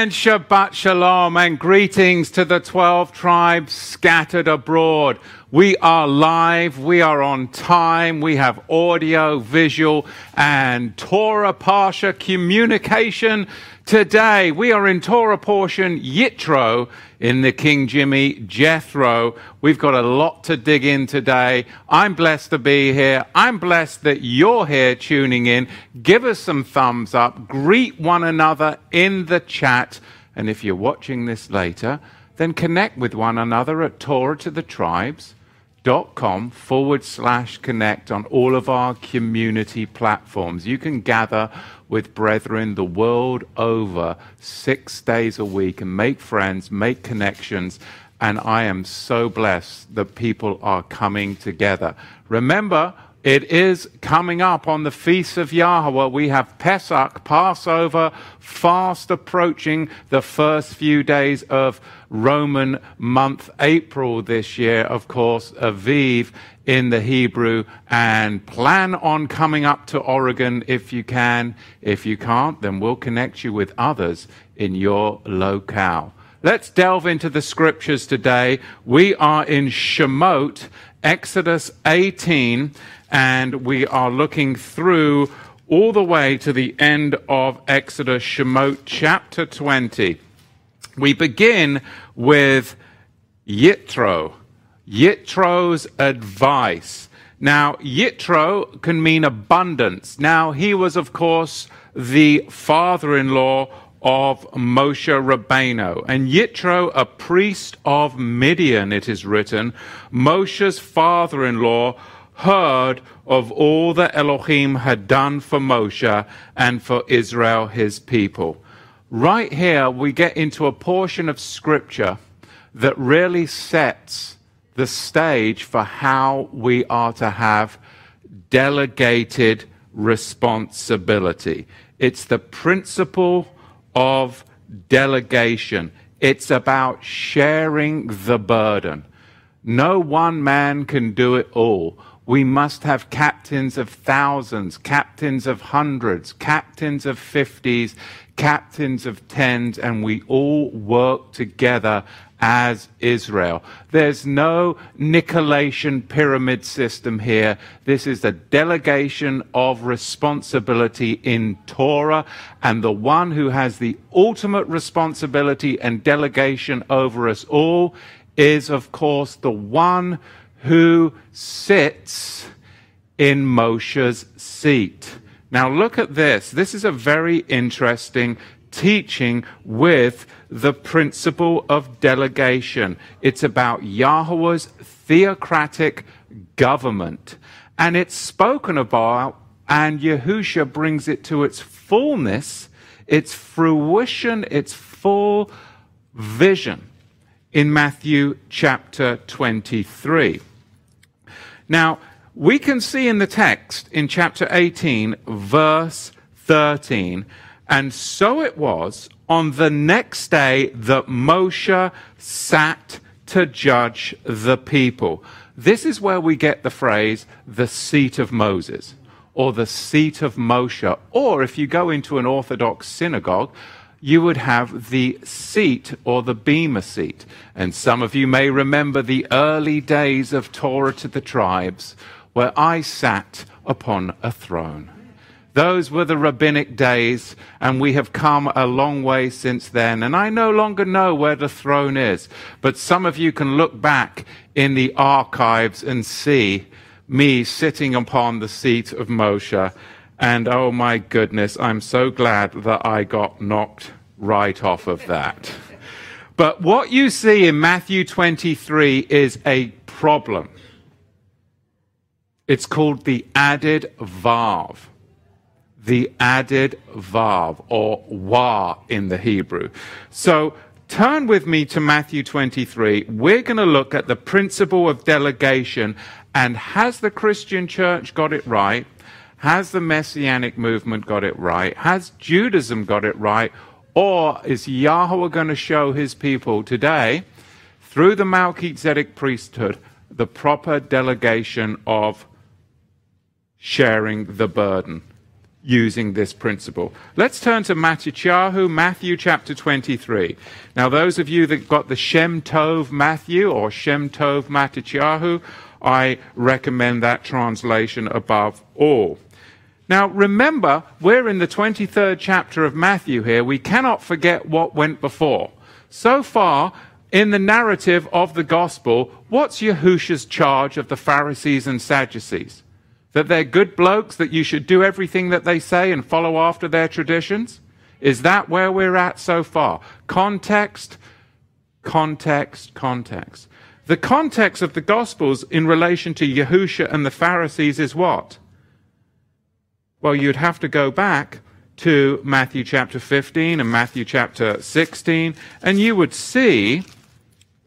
And Shabbat Shalom and greetings to the 12 tribes scattered abroad. We are live, we are on time, we have audio, visual, and Torah Parsha communication today. We are in Torah portion Yitro in the King Jimmy Jethro. We've got a lot to dig in today. I'm blessed to be here. I'm blessed that you're here tuning in. Give us some thumbs up. Greet one another in the chat. And if you're watching this later, then connect with one another at Torah to the Tribes dot com forward slash connect on all of our community platforms. You can gather with brethren the world over six days a week and make friends, make connections. And I am so blessed that people are coming together. Remember, it is coming up on the Feast of Yahweh. We have Pesach, Passover, fast approaching the first few days of Roman month April this year, of course, Aviv in the Hebrew, and plan on coming up to Oregon if you can. If you can't, then we'll connect you with others in your locale. Let's delve into the scriptures today. We are in Shemot, Exodus 18, and we are looking through all the way to the end of Exodus, Shemot chapter 20. We begin with Yitro, Yitro's advice. Now, Yitro can mean abundance. Now, he was, of course, the father in law of Moshe Rabbeinu. And Yitro, a priest of Midian, it is written, Moshe's father in law, heard of all that Elohim had done for Moshe and for Israel, his people. Right here, we get into a portion of scripture that really sets the stage for how we are to have delegated responsibility. It's the principle of delegation. It's about sharing the burden. No one man can do it all. We must have captains of thousands, captains of hundreds, captains of fifties, captains of tens, and we all work together as Israel. There's no Nicolaitan pyramid system here. This is a delegation of responsibility in Torah, and the one who has the ultimate responsibility and delegation over us all is, of course, the one who sits in Moshe's seat. Now, look at this. This is a very interesting teaching with the principle of delegation. It's about Yahweh's theocratic government. And it's spoken about, and Yahusha brings it to its fullness, its fruition, its full vision in Matthew chapter 23. Now, we can see in the text in chapter 18, verse 13, and so it was on the next day that Moshe sat to judge the people. This is where we get the phrase, the seat of Moses, or the seat of Moshe. Or if you go into an Orthodox synagogue, you would have the seat or the bema seat. And some of you may remember the early days of Torah to the tribes where I sat upon a throne. Those were the rabbinic days, and we have come a long way since then. And I no longer know where the throne is, but some of you can look back in the archives and see me sitting upon the seat of Moshe and oh my goodness, I'm so glad that I got knocked right off of that. But what you see in Matthew 23 is a problem. It's called the added vav. The added vav, or wa in the Hebrew. So turn with me to Matthew 23. We're going to look at the principle of delegation and has the Christian church got it right? Has the Messianic movement got it right? Has Judaism got it right? Or is Yahweh going to show his people today, through the Melchizedek priesthood, the proper delegation of sharing the burden? Using this principle. Let's turn to Matthew, Matthew chapter 23. Now, those of you that got the Shem Tov Matthew or Shem Tov Matityahu, I recommend that translation above all. Now, remember, we're in the 23rd chapter of Matthew here. We cannot forget what went before. So far, in the narrative of the gospel, what's Yahusha's charge of the Pharisees and Sadducees? That they're good blokes, that you should do everything that they say and follow after their traditions? Is that where we're at so far? Context, context, context. The context of the Gospels in relation to Yahusha and the Pharisees is what? Well, you'd have to go back to Matthew chapter 15 and Matthew chapter 16, and you would see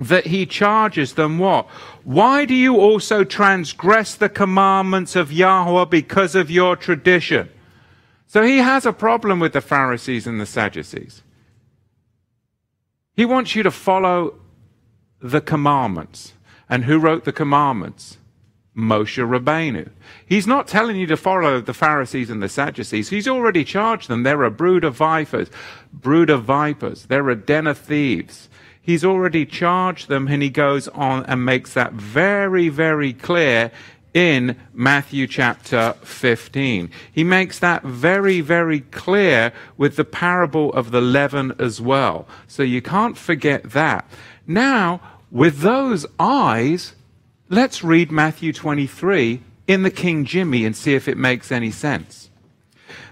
that he charges them what? Why do you also transgress the commandments of Yahweh because of your tradition? So he has a problem with the Pharisees and the Sadducees. He wants you to follow the commandments. And who wrote the commandments? Moshe Rabbeinu. He's not telling you to follow the Pharisees and the Sadducees. He's already charged them. They're a brood of vipers, brood of vipers. They're a den of thieves. He's already charged them, and he goes on and makes that very, very clear in Matthew chapter 15. He makes that very, very clear with the parable of the leaven as well. So you can't forget that. Now, with those eyes, let's read Matthew 23 in the King Jimmy and see if it makes any sense.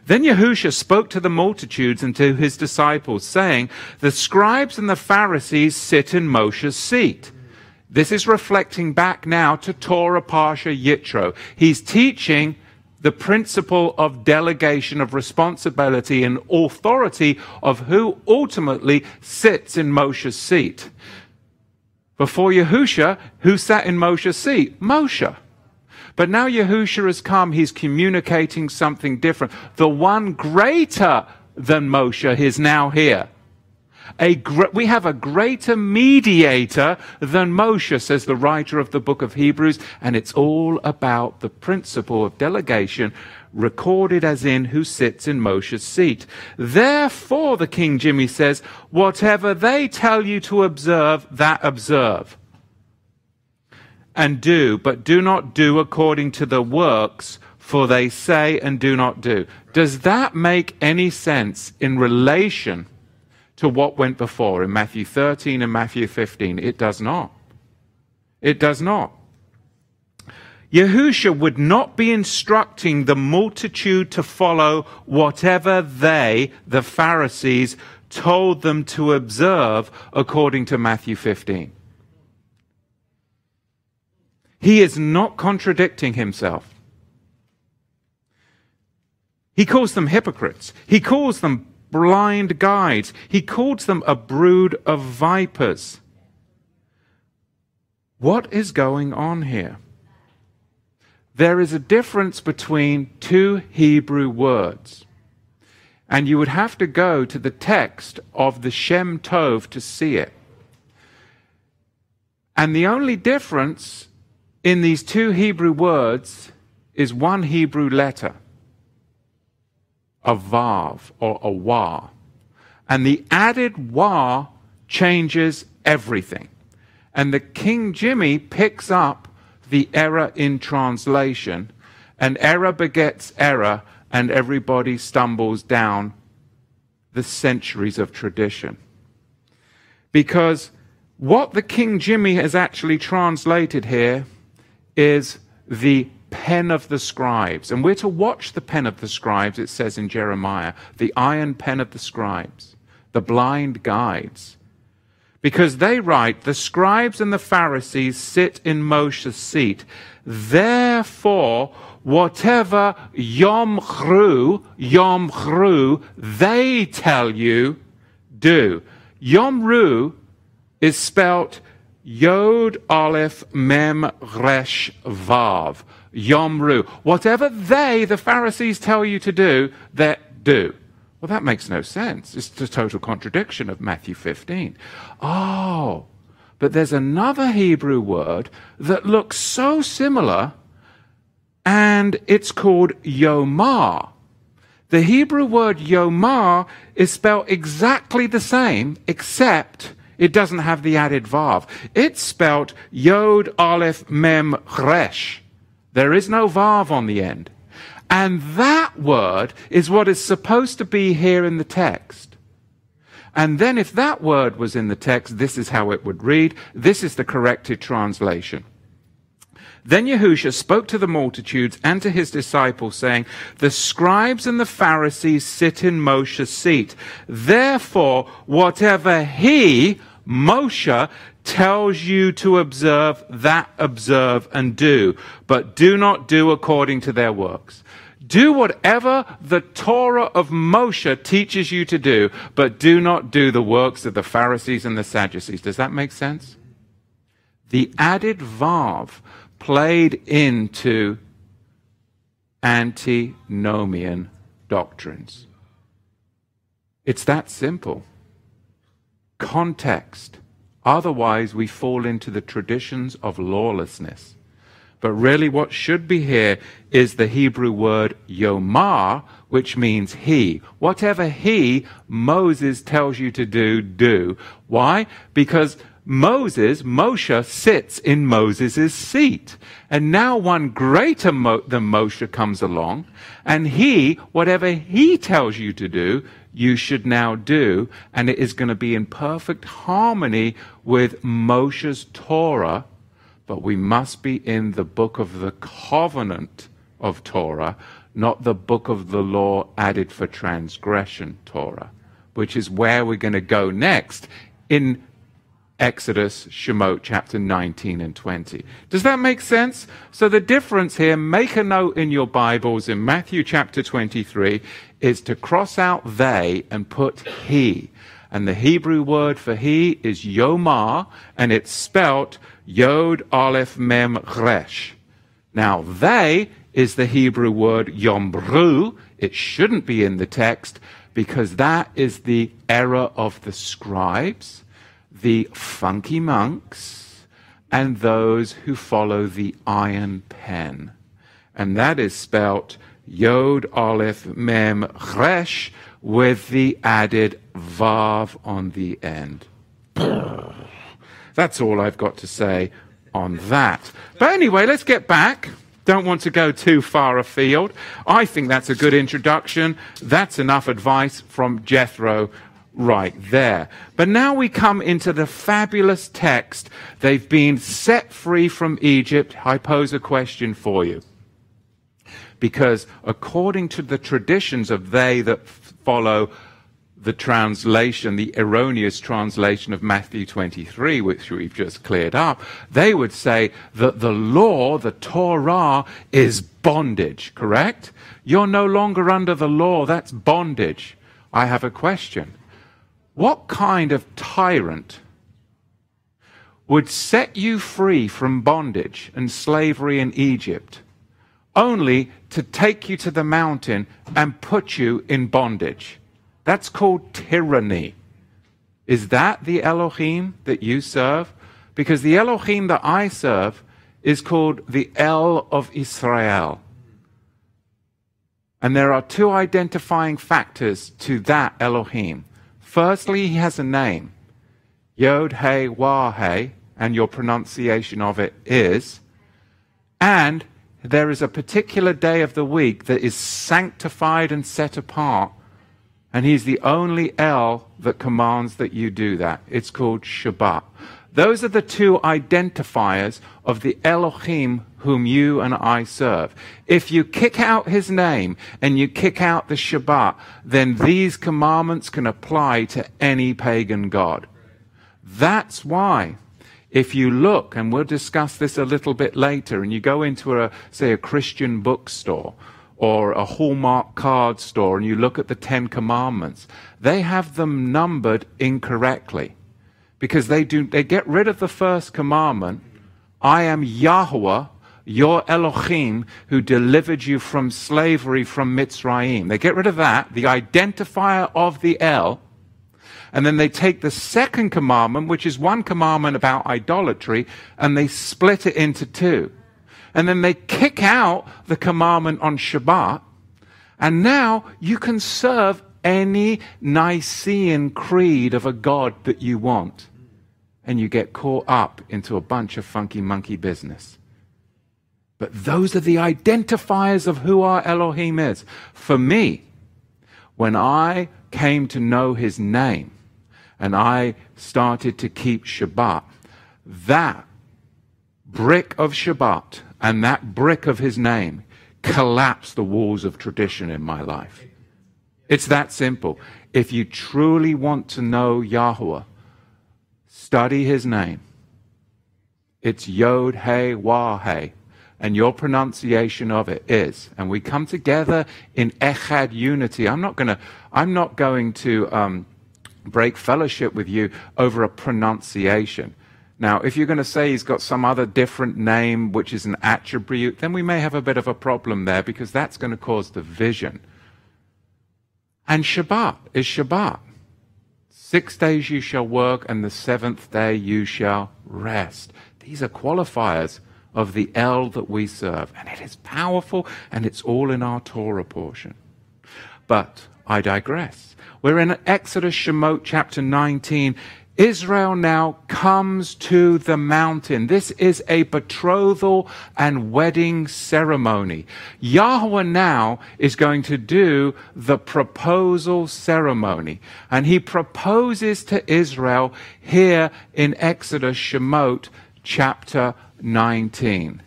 Then Yahusha spoke to the multitudes and to his disciples, saying, The scribes and the Pharisees sit in Moshe's seat. This is reflecting back now to Torah Parsha Yitro. He's teaching the principle of delegation of responsibility and authority of who ultimately sits in Moshe's seat. Before Yahusha, who sat in Moshe's seat? Moshe. But now Yahusha has come, he's communicating something different. The one greater than Moshe is now here. Gr- we have a greater mediator than Moshe, says the writer of the book of Hebrews, and it's all about the principle of delegation recorded as in who sits in Moshe's seat. Therefore, the King Jimmy says, whatever they tell you to observe, that observe and do, but do not do according to the works, for they say and do not do. Does that make any sense in relation to what went before in Matthew 13 and Matthew 15? It does not. It does not. Yahusha would not be instructing the multitude to follow whatever they, the Pharisees, told them to observe according to Matthew 15. He is not contradicting himself. He calls them hypocrites. He calls them blind guides. He calls them a brood of vipers. What is going on here? There is a difference between two Hebrew words. And you would have to go to the text of the Shem Tov to see it. And the only difference in these two Hebrew words is one Hebrew letter, a vav or a wa. And the added wa changes everything. And the King Jimmy picks up the error in translation, and error begets error, and everybody stumbles down the centuries of tradition. Because what the King Jimmy has actually translated here is the pen of the scribes. And we're to watch the pen of the scribes, it says in Jeremiah, the iron pen of the scribes, the blind guides. Because they write, the scribes and the Pharisees sit in Moshe's seat. Therefore, whatever Yom Chru, Yom Chru, they tell you, do. Yom Ru is spelt Yod Aleph Mem Resh Vav. Yomru. Whatever they, the Pharisees, tell you to do, that do. Well, that makes no sense. It's a total contradiction of Matthew 15. Oh, but there's another Hebrew word that looks so similar, and it's called Yomar. The Hebrew word yomar is spelled exactly the same, except it doesn't have the added vav. It's spelled yod aleph mem resh. There is no vav on the end. And that word is what is supposed to be here in the text. And then if that word was in the text, this is how it would read. This is the corrected translation. Then Yahusha spoke to the multitudes and to his disciples, saying, The scribes and the Pharisees sit in Moshe's seat. Therefore, whatever he, Moshe, tells you to observe, that observe and do, but do not do according to their works. Do whatever the Torah of Moshe teaches you to do, but do not do the works of the Pharisees and the Sadducees. Does that make sense? The added Vav played into antinomian doctrines. It's that simple. Context. Otherwise, we fall into the traditions of lawlessness. But really, what should be here is the Hebrew word yomar, which means he. Whatever he, Moses tells you to do, do. Why? Because Moses, Moshe, sits in Moses' seat. And now one greater Mo- than Moshe comes along, and he, whatever he tells you to do, you should now do, and it is going to be in perfect harmony with Moshe's Torah, but we must be in the book of the covenant of Torah, not the book of the law added for transgression Torah, which is where we're going to go next in Exodus, Shemot, chapter 19 and 20. Does that make sense? So the difference here, make a note in your Bibles in Matthew chapter 23, is to cross out they and put he. And the Hebrew word for he is yomar, and it's spelt yod aleph mem resh. Now they is the Hebrew word yombru. It shouldn't be in the text because that is the error of the scribes the funky monks and those who follow the iron pen. And that is spelt Yod Aleph Mem Resh with the added Vav on the end. That's all I've got to say on that. But anyway, let's get back. Don't want to go too far afield. I think that's a good introduction. That's enough advice from Jethro right there. But now we come into the fabulous text. They've been set free from Egypt. I pose a question for you. Because according to the traditions of they that follow the translation, the erroneous translation of Matthew 23, which we've just cleared up, they would say that the law, the Torah, is bondage, correct? You're no longer under the law, that's bondage. I have a question. What kind of tyrant would set you free from bondage and slavery in Egypt only to take you to the mountain and put you in bondage? That's called tyranny. Is that the Elohim that you serve? Because the Elohim that I serve is called the El of Israel. And there are two identifying factors to that Elohim. Firstly, he has a name. Yod He Wah and your pronunciation of it is. And there is a particular day of the week that is sanctified and set apart. And he's the only El that commands that you do that. It's called Shabbat. Those are the two identifiers of the Elohim whom you and I serve. If you kick out his name and you kick out the Shabbat, then these commandments can apply to any pagan god. That's why if you look, and we'll discuss this a little bit later, and you go into a, say, a Christian bookstore or a Hallmark card store and you look at the Ten Commandments, they have them numbered incorrectly because they do, they get rid of the first commandment. I am Yahweh, your Elohim, who delivered you from slavery from Mitzrayim. They get rid of that, the identifier of the El, and then they take the second commandment, which is one commandment about idolatry, and they split it into two. And then they kick out the commandment on Shabbat, And now you can serve any Nicene creed of a God that you want. And you get caught up into a bunch of funky monkey business. But those are the identifiers of who our Elohim is. For me, when I came to know his name and I started to keep Shabbat, that brick of Shabbat and that brick of his name collapsed the walls of tradition in my life. It's that simple. If you truly want to know Yahweh, study his name. It's Yod He Wah He and your pronunciation of it is. And we come together in echad unity. I'm not going to, I'm not going to um, break fellowship with you over a pronunciation. Now, if you're going to say he's got some other different name, which is an attribute, then we may have a bit of a problem there because that's going to cause division. And Shabbat is Shabbat. Six days you shall work, and the seventh day you shall rest. These are qualifiers of the El that we serve. And it is powerful and it's all in our Torah portion. But I digress. We're in Exodus Shemot chapter 19. Israel now comes to the mountain. This is a betrothal and wedding ceremony. Yahweh now is going to do the proposal ceremony. And he proposes to Israel here in Exodus Shemot chapter 19.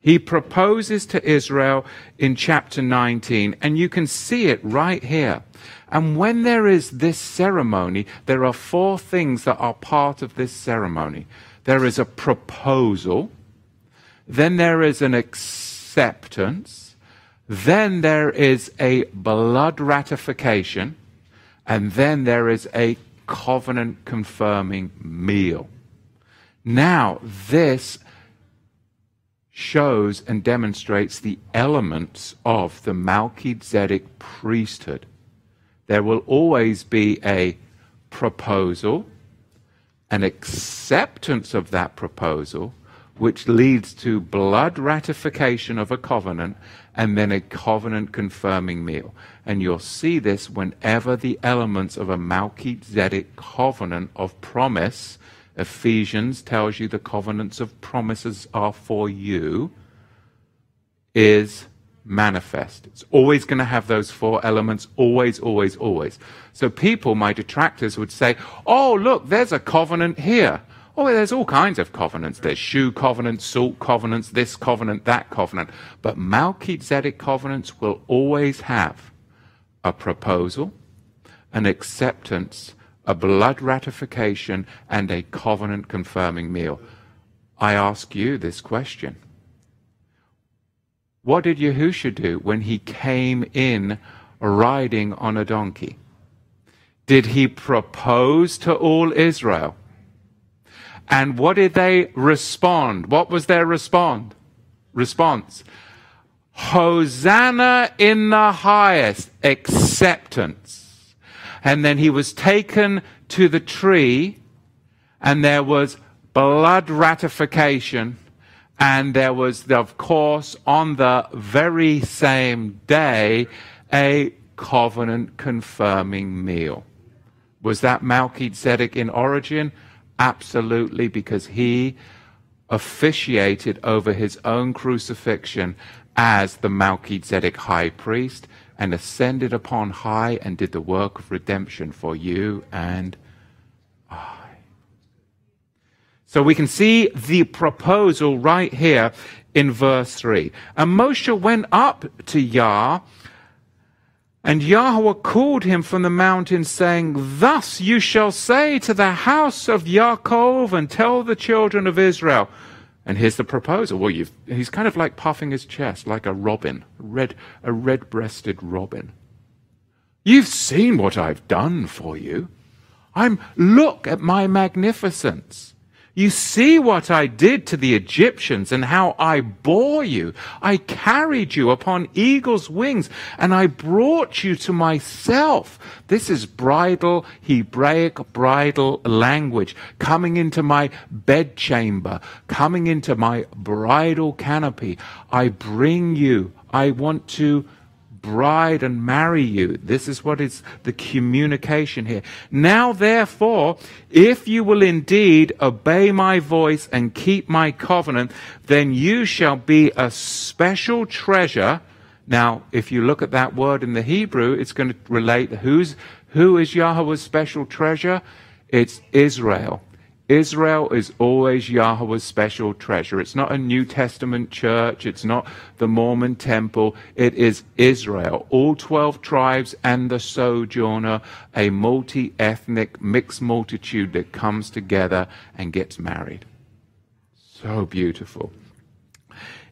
He proposes to Israel in chapter 19, and you can see it right here. And when there is this ceremony, there are four things that are part of this ceremony there is a proposal, then there is an acceptance, then there is a blood ratification, and then there is a covenant confirming meal. Now, this shows and demonstrates the elements of the Melchizedek priesthood. There will always be a proposal, an acceptance of that proposal, which leads to blood ratification of a covenant and then a covenant confirming meal. And you'll see this whenever the elements of a Melchizedek covenant of promise Ephesians tells you the covenants of promises are for you, is manifest. It's always going to have those four elements, always, always, always. So people, my detractors, would say, oh, look, there's a covenant here. Oh, there's all kinds of covenants. There's shoe covenants, salt covenants, this covenant, that covenant. But Melchizedek covenants will always have a proposal, an acceptance, a blood ratification, and a covenant confirming meal. I ask you this question. What did Yahusha do when he came in riding on a donkey? Did he propose to all Israel? And what did they respond? What was their respond? Response. Hosanna in the highest acceptance. And then he was taken to the tree, and there was blood ratification. And there was, of course, on the very same day, a covenant confirming meal. Was that Melchizedek in origin? Absolutely, because he officiated over his own crucifixion as the Melchizedek high priest and ascended upon high and did the work of redemption for you and I. So we can see the proposal right here in verse 3. And Moshe went up to Yah, and Yahweh called him from the mountain, saying, Thus you shall say to the house of Yaakov, and tell the children of Israel, and here's the proposal. Well, you've he's kind of like puffing his chest like a robin, red, a red-breasted robin. You've seen what I've done for you. I'm, look at my magnificence. You see what I did to the Egyptians and how I bore you. I carried you upon eagle's wings and I brought you to myself. This is bridal, Hebraic bridal language coming into my bedchamber, coming into my bridal canopy. I bring you. I want to bride and marry you. This is what is the communication here. Now, therefore, if you will indeed obey my voice and keep my covenant, then you shall be a special treasure. Now, if you look at that word in the Hebrew, it's going to relate who's, who is Yahweh's special treasure? It's Israel. Israel is always Yahweh's special treasure. It's not a New Testament church. It's not the Mormon temple. It is Israel. All 12 tribes and the sojourner, a multi ethnic mixed multitude that comes together and gets married. So beautiful.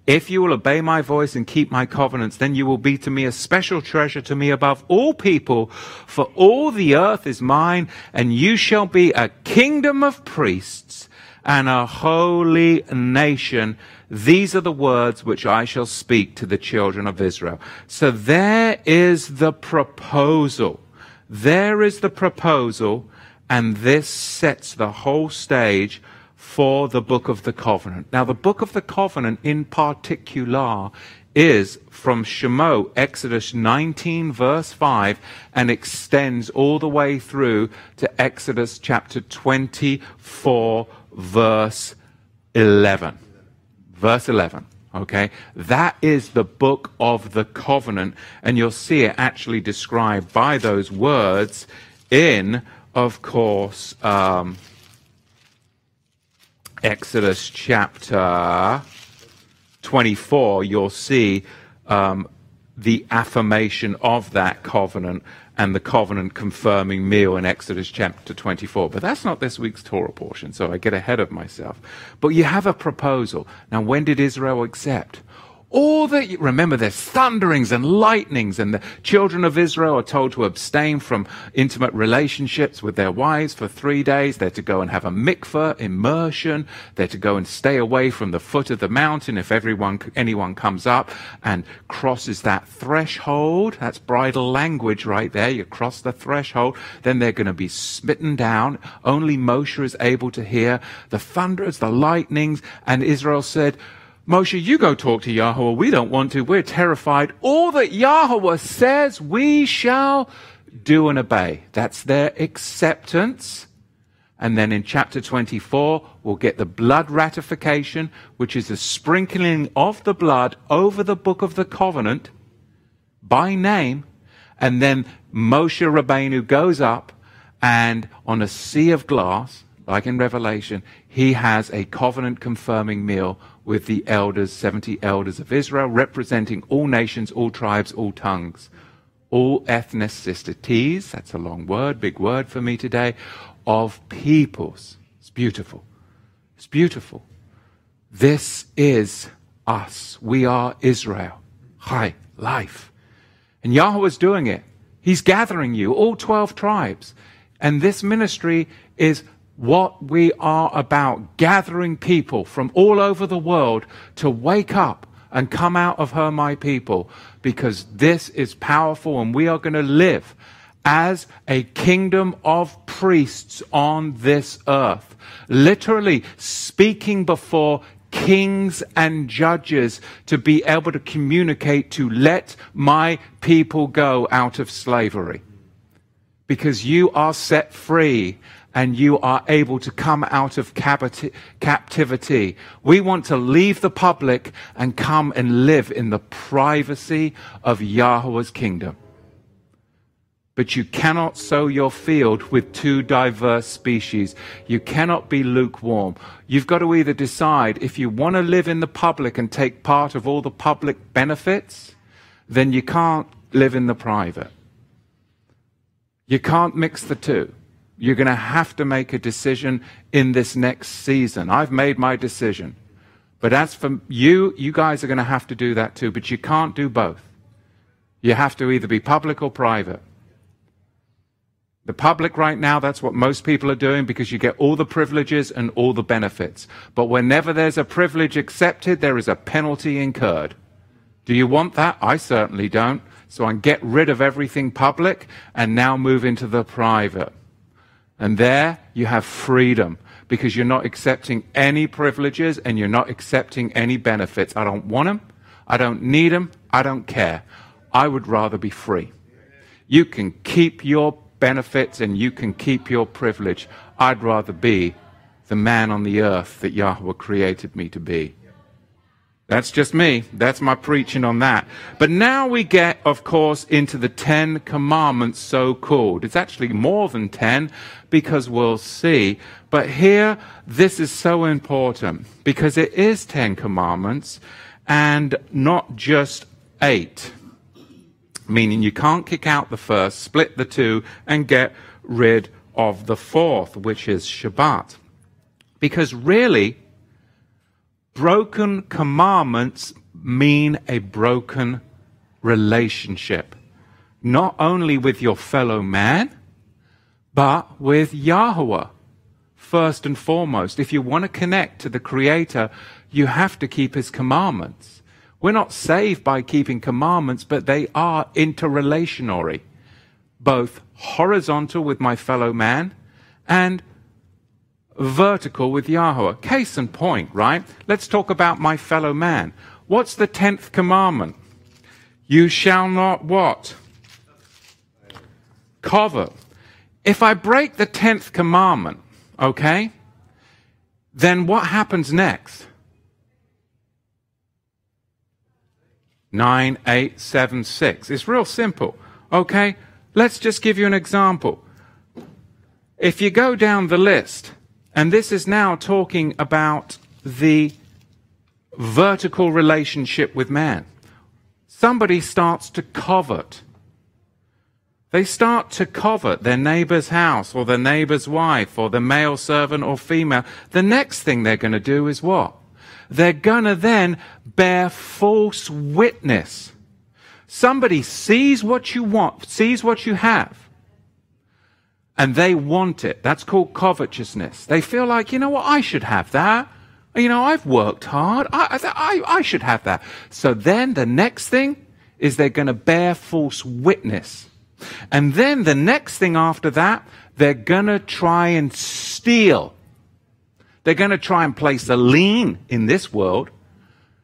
If you will obey my voice and keep my covenants, then you will be to me a special treasure to me above all people, for all the earth is mine, and you shall be a kingdom of priests and a holy nation. These are the words which I shall speak to the children of Israel. So there is the proposal. There is the proposal, and this sets the whole stage for the book of the covenant. Now, the book of the covenant in particular is from Shemot, Exodus 19, verse 5, and extends all the way through to Exodus chapter 24, verse 11. Verse 11. Okay? That is the book of the covenant, and you'll see it actually described by those words in, of course, um, Exodus chapter 24, you'll see um, the affirmation of that covenant and the covenant confirming meal in Exodus chapter 24. But that's not this week's Torah portion, so I get ahead of myself. But you have a proposal. Now, when did Israel accept? All you, remember there's thunderings and lightnings and the children of israel are told to abstain from intimate relationships with their wives for three days. They're to go and have a mikveh immersion. They're to go and stay away from the foot of the mountain if everyone anyone comes up and crosses that threshold. That's bridal language right there. You cross the threshold. Then they're going to be smitten down. Only moshe is able to hear the thunders the lightnings. And israel said Moshe, you go talk to Yahweh. We don't want to. We're terrified. All that Yahweh says, we shall do and obey. That's their acceptance. And then in chapter 24, we'll get the blood ratification, which is the sprinkling of the blood over the book of the covenant by name. And then Moshe Rabbeinu goes up and on a sea of glass, like in Revelation, he has a covenant confirming meal with the elders, 70 elders of Israel, representing all nations, all tribes, all tongues, all ethnicities. That's a long word, big word for me today, of peoples. It's beautiful. It's beautiful. This is us. We are Israel. Hi, life. And Yahweh is doing it. He's gathering you, all 12 tribes. And this ministry is what we are about, gathering people from all over the world to wake up and come out of her, my people, because this is powerful and we are going to live as a kingdom of priests on this earth. Literally speaking before kings and judges to be able to communicate to let my people go out of slavery. Because you are set free and you are able to come out of captivity. We want to leave the public and come and live in the privacy of Yahweh's kingdom. But you cannot sow your field with two diverse species. You cannot be lukewarm. You've got to either decide if you want to live in the public and take part of all the public benefits, then you can't live in the private. You can't mix the two. You're going to have to make a decision in this next season. I've made my decision. But as for you, you guys are going to have to do that too. But you can't do both. You have to either be public or private. The public right now, that's what most people are doing because you get all the privileges and all the benefits. But whenever there's a privilege accepted, there is a penalty incurred. Do you want that? I certainly don't. So I get rid of everything public and now move into the private. And there you have freedom because you're not accepting any privileges and you're not accepting any benefits. I don't want them. I don't need them. I don't care. I would rather be free. You can keep your benefits and you can keep your privilege. I'd rather be the man on the earth that Yahweh created me to be. That's just me. That's my preaching on that. But now we get, of course, into the Ten Commandments, so called. It's actually more than ten because we'll see. But here, this is so important because it is Ten Commandments and not just eight. Meaning you can't kick out the first, split the two, and get rid of the fourth, which is Shabbat. Because really, broken commandments mean a broken relationship, not only with your fellow man, but with Yahweh. First and foremost, if you want to connect to the Creator, you have to keep His commandments. We're not saved by keeping commandments, but they are interrelationary, both horizontal with my fellow man and vertical with Yahweh. Case in point, right? Let's talk about my fellow man. What's the tenth commandment? You shall not what? Covet. If I break the tenth commandment, okay, then what happens next? Nine, eight, seven, six. It's real simple. Okay? Let's just give you an example. If you go down the list, and this is now talking about the vertical relationship with man. Somebody starts to covet. They start to covet their neighbor's house or their neighbor's wife or the male servant or female. The next thing they're going to do is what? They're going to then bear false witness. Somebody sees what you want, sees what you have, and they want it. That's called covetousness. They feel like, you know what, I should have that. You know, I've worked hard. I, I, I should have that. So then the next thing is they're going to bear false witness. And then the next thing after that, they're going to try and steal. They're going to try and place a lien in this world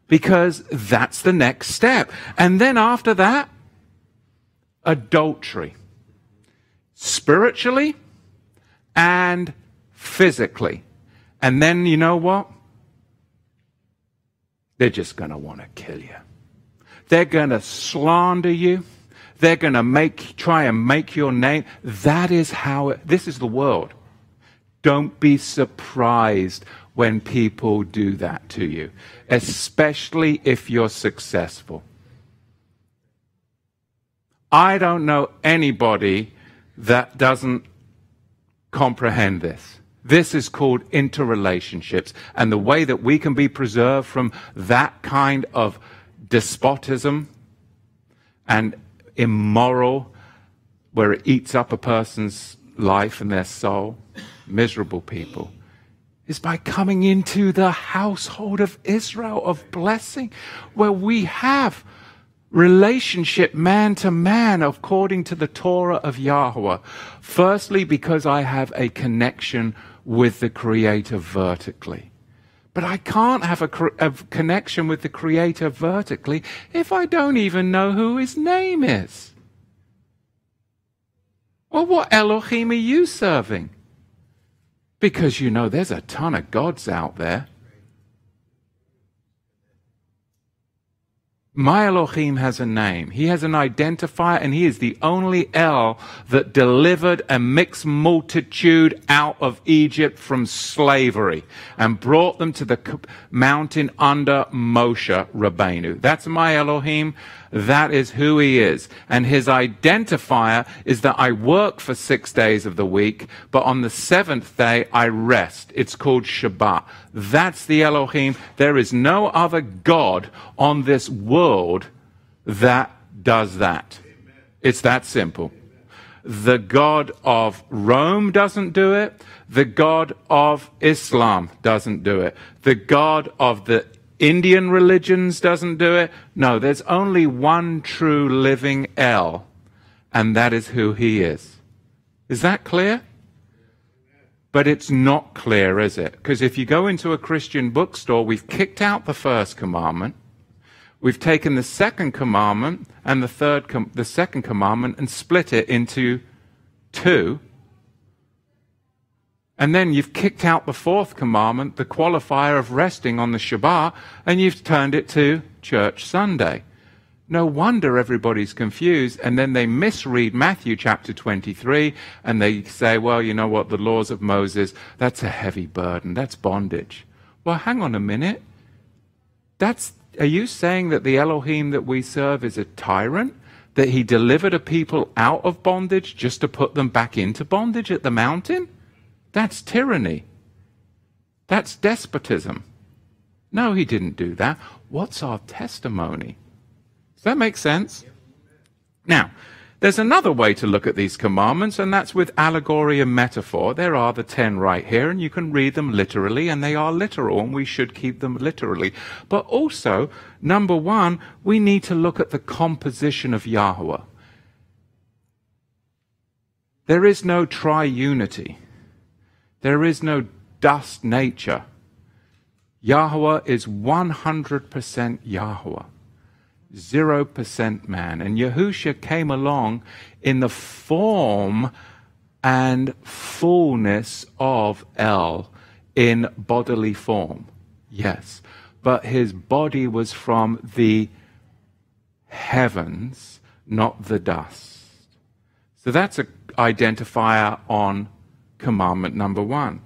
because that's the next step. And then after that, adultery spiritually and physically. And then you know what? They're just going to want to kill you. They're going to slander you. They're going to make, try and make your name. That is how it, this is the world. Don't be surprised when people do that to you, especially if you're successful. I don't know anybody that doesn't comprehend this. This is called interrelationships. And the way that we can be preserved from that kind of despotism and immoral, where it eats up a person's life and their soul, miserable people, is by coming into the household of Israel of blessing, where we have relationship man to man according to the Torah of Yahweh. Firstly, because I have a connection with the Creator vertically. But I can't have a, a, connection with the Creator vertically if I don't even know who His name is. Well, what Elohim are you serving? Because you know there's a ton of gods out there. My Elohim has a name. He has an identifier, and he is the only El that delivered a mixed multitude out of Egypt from slavery and brought them to the mountain under Moshe Rabbeinu. That's my Elohim. That is who he is. And his identifier is that I work for six days of the week, but on the seventh day I rest. It's called Shabbat. That's the Elohim. There is no other God on this world that does that. It's that simple. The God of Rome doesn't do it. The God of Islam doesn't do it. The God of the Indian religions doesn't do it. No, there's only one true living El, and that is who he is. Is that clear? But it's not clear, is it? Because if you go into a Christian bookstore, we've kicked out the first commandment. We've taken the second commandment and the third com- the second commandment and split it into two. And then you've kicked out the fourth commandment, the qualifier of resting on the Shabbat, and you've turned it to church Sunday. No wonder everybody's confused, and then they misread Matthew chapter 23, and they say, well, you know what, the laws of Moses, that's a heavy burden, that's bondage. Well, hang on a minute. That's, are you saying that the Elohim that we serve is a tyrant? That he delivered a people out of bondage just to put them back into bondage at the mountain? That's tyranny. That's despotism. No, he didn't do that. What's our testimony? Does that make sense? Now, there's another way to look at these commandments, and that's with allegory and metaphor. There are the ten right here, and you can read them literally, and they are literal, and we should keep them literally. But also, number one, we need to look at the composition of Yahweh. There is no triunity. There is no dust nature. Yahweh is 100% Yahweh. 0% man. And Yahusha came along in the form and fullness of El in bodily form. Yes. But his body was from the heavens, not the dust. So that's an identifier on commandment number one.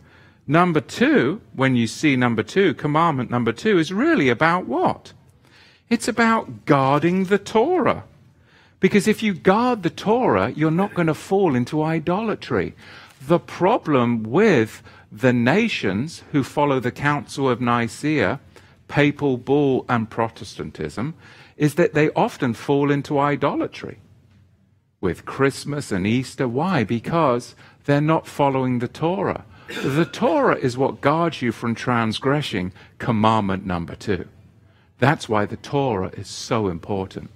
Number two, when you see number two, commandment number two is really about what? It's about guarding the Torah. Because if you guard the Torah, you're not going to fall into idolatry. The problem with the nations who follow the Council of Nicaea, papal bull, and Protestantism is that they often fall into idolatry with Christmas and Easter. Why? Because they're not following the Torah. The Torah is what guards you from transgressing commandment number two. That's why the Torah is so important.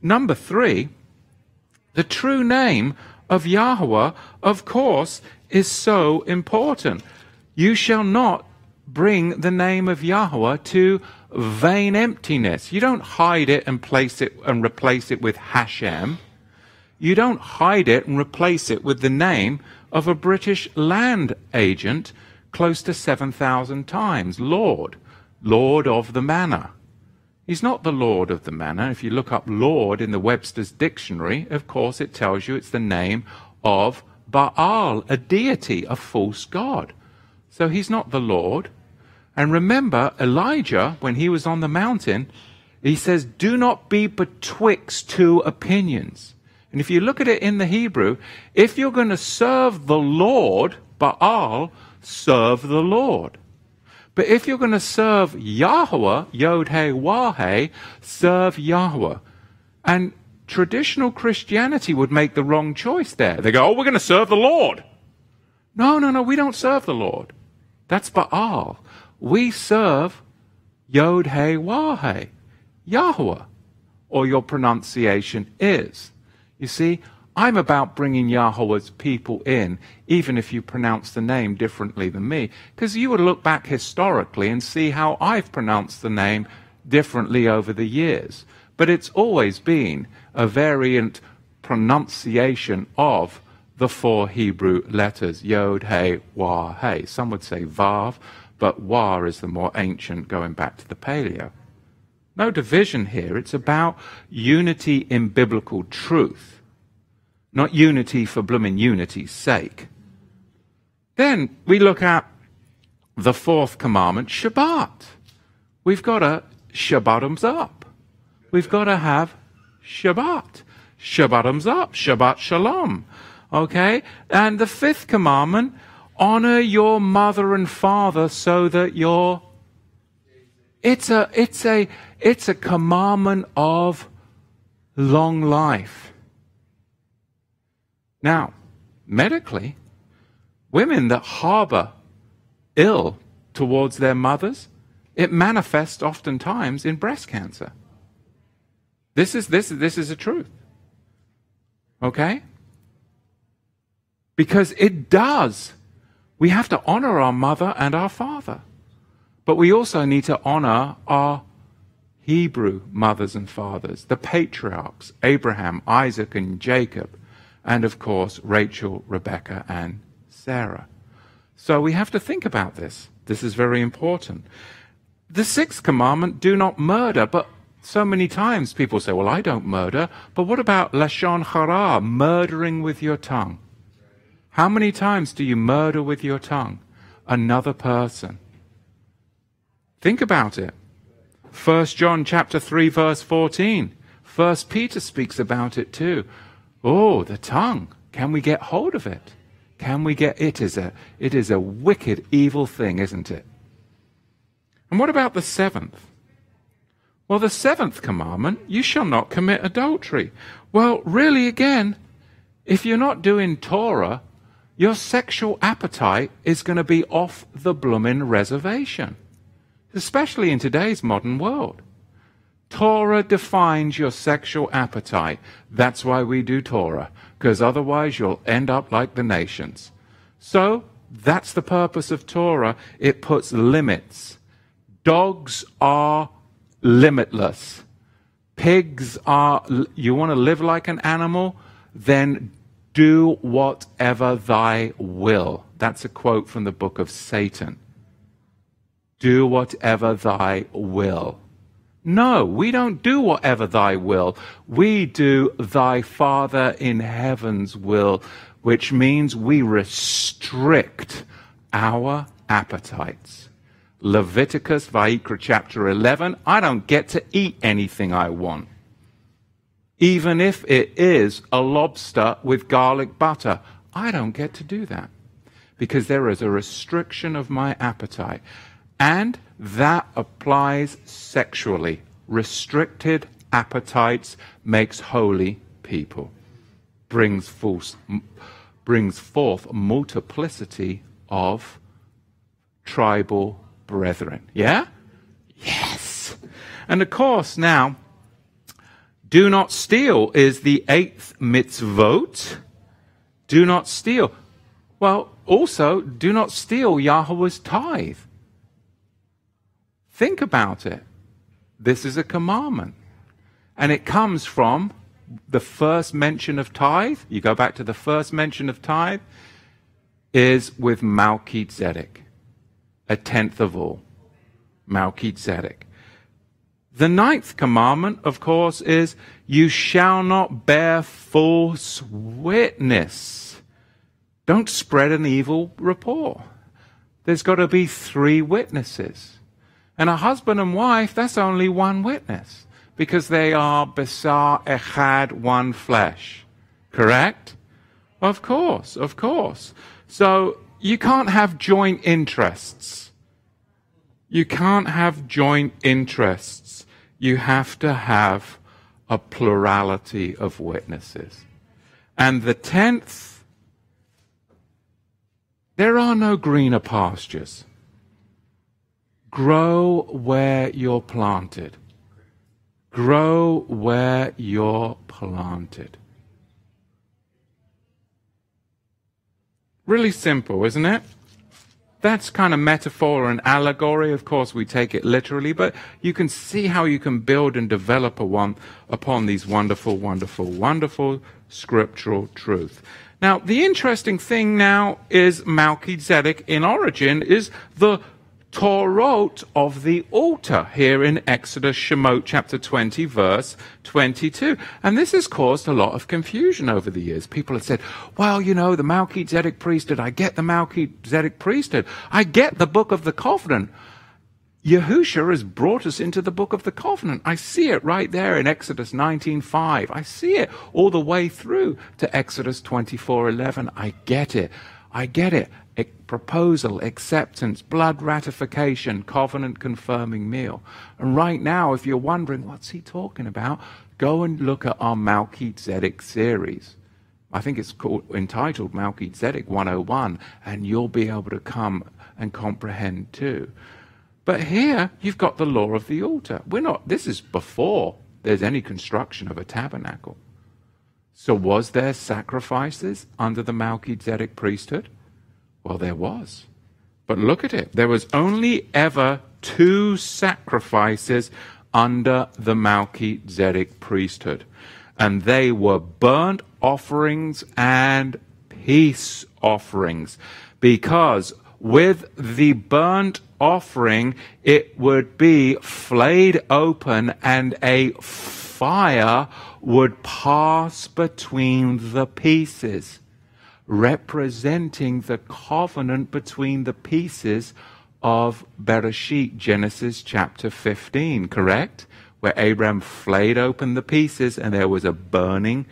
Number three, the true name of Yahweh, of course, is so important. You shall not bring the name of Yahweh to vain emptiness. You don't hide it and place it and replace it with Hashem. You don't hide it and replace it with the name of a British land agent close to 7,000 times. Lord, Lord of the Manor. He's not the Lord of the manor. If you look up Lord in the Webster's dictionary, of course it tells you it's the name of Baal, a deity, a false god. So he's not the Lord. And remember, Elijah, when he was on the mountain, he says, Do not be betwixt two opinions. And if you look at it in the Hebrew, if you're going to serve the Lord, Baal, serve the Lord. But if you're going to serve Yahweh, Yod He Wah serve Yahweh. And traditional Christianity would make the wrong choice there. They go, oh, we're going to serve the Lord. No, no, no, we don't serve the Lord. That's Baal. We serve Yod He Wah Yahweh. Or your pronunciation is. You see, I'm about bringing Yahweh's people in, even if you pronounce the name differently than me. Because you would look back historically and see how I've pronounced the name differently over the years. But it's always been a variant pronunciation of the four Hebrew letters Yod, He, Wah, He. Some would say Vav, but Wah is the more ancient, going back to the Paleo. No division here. It's about unity in biblical truth not unity for blooming unity's sake. Then we look at the fourth commandment, Shabbat. We've got to Shabbatums up. We've got to have Shabbat. Shabbatums up. Shabbat Shalom. Okay? And the fifth commandment, honor your mother and father so that you're it's a it's a it's a commandment of long life. Now, medically, women that harbor ill towards their mothers, it manifests oftentimes in breast cancer. This is, this, this is a truth. Okay? Because it does. We have to honor our mother and our father. But we also need to honor our Hebrew mothers and fathers, the patriarchs, Abraham, Isaac, and Jacob, and of course, Rachel, Rebecca, and Sarah. So we have to think about this. This is very important. The sixth commandment, do not murder, but so many times people say, well, I don't murder, but what about lashon hara, murdering with your tongue? How many times do you murder with your tongue another person? Think about it. 1 John chapter 3 verse 14. 1 Peter speaks about it too. Oh, the tongue. Can we get hold of it? Can we get it is a it is a wicked evil thing, isn't it? And what about the seventh? Well, the seventh commandment, you shall not commit adultery. Well, really again, if you're not doing Torah, your sexual appetite is going to be off the bloomin' reservation, especially in today's modern world. Torah defines your sexual appetite. That's why we do Torah, because otherwise you'll end up like the nations. So, that's the purpose of Torah. It puts limits. Dogs are limitless. Pigs are, you want to live like an animal? Then do whatever thy will. That's a quote from the book of Satan. Do whatever thy will. No, we don't do whatever thy will. We do thy Father in heaven's will, which means we restrict our appetites. Leviticus, Vayikra chapter 11, I don't get to eat anything I want even if it is a lobster with garlic butter. I don't get to do that because there is a restriction of my appetite. And that applies sexually. Restricted appetites makes holy people, brings, forth, brings forth multiplicity of tribal brethren. Yeah? Yes. And of course, now, do not steal is the eighth mitzvot. Do not steal. Well, also, do not steal Yahweh's tithe. Think about it. This is a commandment. And it comes from the first mention of tithe. You go back to the first mention of tithe, is with Melchizedek, a tenth of all. Melchizedek. The ninth commandment, of course, is you shall not bear false witness. Don't spread an evil report. There's got to be three witnesses. And a husband and wife, that's only one witness because they are besar echad, one flesh. Correct? Of course, of course. So you can't have joint interests. You can't have joint interests you have to have a plurality of witnesses. And the tenth, there are no greener pastures. Grow where you're planted. Grow where you're planted. Really simple, isn't it? that's kind of metaphor and allegory. Of course, we take it literally, but you can see how you can build and develop a one upon these wonderful, wonderful, wonderful scriptural truth. Now, the interesting thing now is Melchizedek in origin is the Torot of the altar here in Exodus Shemot chapter 20 verse 22. And this has caused a lot of confusion over the years. People have said, well, you know, the Melchizedek priesthood, I get the Melchizedek priesthood. I get the book of the covenant. Yahusha has brought us into the book of the covenant. I see it right there in Exodus 19:5. I see it all the way through to Exodus 24:11. I get it. I get it proposal, acceptance, blood ratification, covenant confirming meal. And right now, if you're wondering, what's he talking about? Go and look at our Melchizedek series. I think it's called, entitled Melchizedek 101, and you'll be able to come and comprehend too. But here, you've got the law of the altar. We're not, this is before there's any construction of a tabernacle. So, was there sacrifices under the Melchizedek priesthood? Well, there was. But look at it. There was only ever two sacrifices under the Melchizedek priesthood. And they were burnt offerings and peace offerings. Because with the burnt offering, it would be flayed open and a fire would pass between the pieces, representing the covenant between the pieces of Bereshit, Genesis chapter 15, correct? Where Abraham flayed open the pieces and there was a burning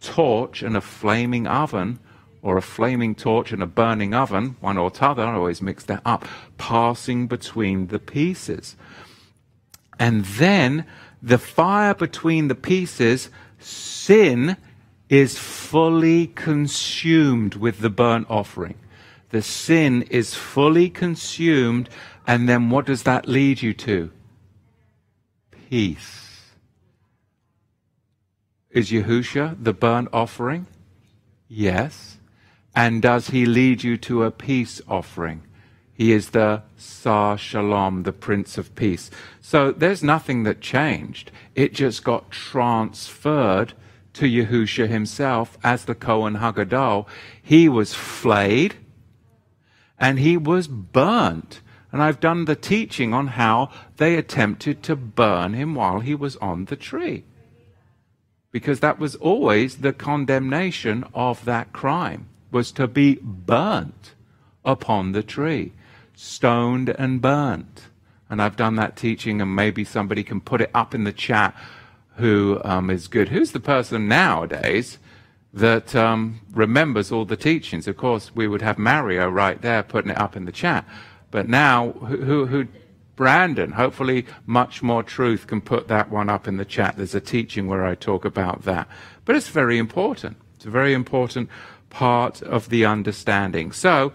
torch and a flaming oven, or a flaming torch and a burning oven, one or t'other, I always mix that up, passing between the pieces. And then the fire between the pieces, sin is fully consumed with the burnt offering the sin is fully consumed, and then what does that lead you to? Peace. Is Yahusha the burnt offering? Yes. And does he lead you to a peace offering? He is the Sar Shalom, the Prince of Peace. So there's nothing that changed. It just got transferred to Yahusha himself as the Kohen Hagadol. He was flayed and he was burnt. And I've done the teaching on how they attempted to burn him while he was on the tree. Because that was always the condemnation of that crime, was to be burnt upon the tree, stoned and burnt. And I've done that teaching, and maybe somebody can put it up in the chat who um, is good. Who's the person nowadays that um, remembers all the teachings. Of course, we would have Mario right there putting it up in the chat. But now, who, who, who, Brandon, hopefully much more truth can put that one up in the chat. There's a teaching where I talk about that. But it's very important. It's a very important part of the understanding. So,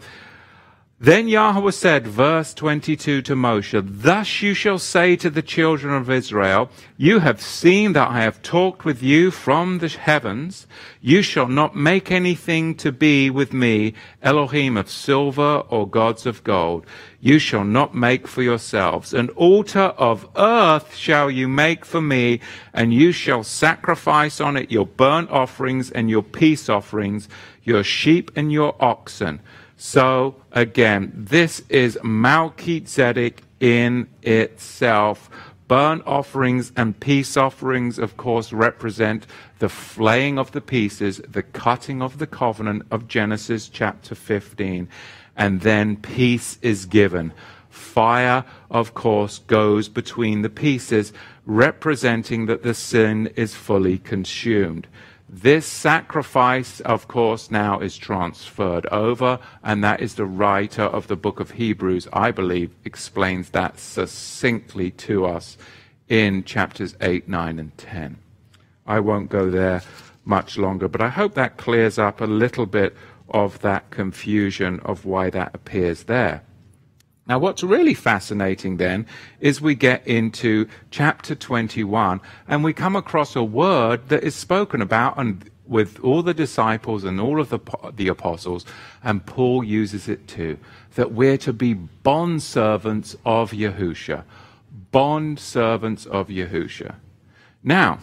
then Yahweh said, verse 22 to Moshe, Thus you shall say to the children of Israel, You have seen that I have talked with you from the heavens. You shall not make anything to be with me, Elohim of silver or gods of gold. You shall not make for yourselves. An altar of earth shall you make for me, and you shall sacrifice on it your burnt offerings and your peace offerings, your sheep and your oxen. So again, this is Melchizedek in itself. Burnt offerings and peace offerings, of course, represent the flaying of the pieces, the cutting of the covenant of Genesis chapter 15. And then peace is given. Fire, of course, goes between the pieces, representing that the sin is fully consumed. This sacrifice, of course, now is transferred over, and that is the writer of the book of Hebrews, I believe, explains that succinctly to us in chapters 8, 9, and 10. I won't go there much longer, but I hope that clears up a little bit of that confusion of why that appears there. Now, what's really fascinating then is we get into chapter 21 and we come across a word that is spoken about and with all the disciples and all of the, the apostles, and Paul uses it too, that we're to be bond servants of Yahusha. Bond servants of Yahusha. Now,